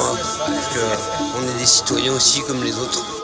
Voilà. Parce que on est des citoyens aussi comme les autres.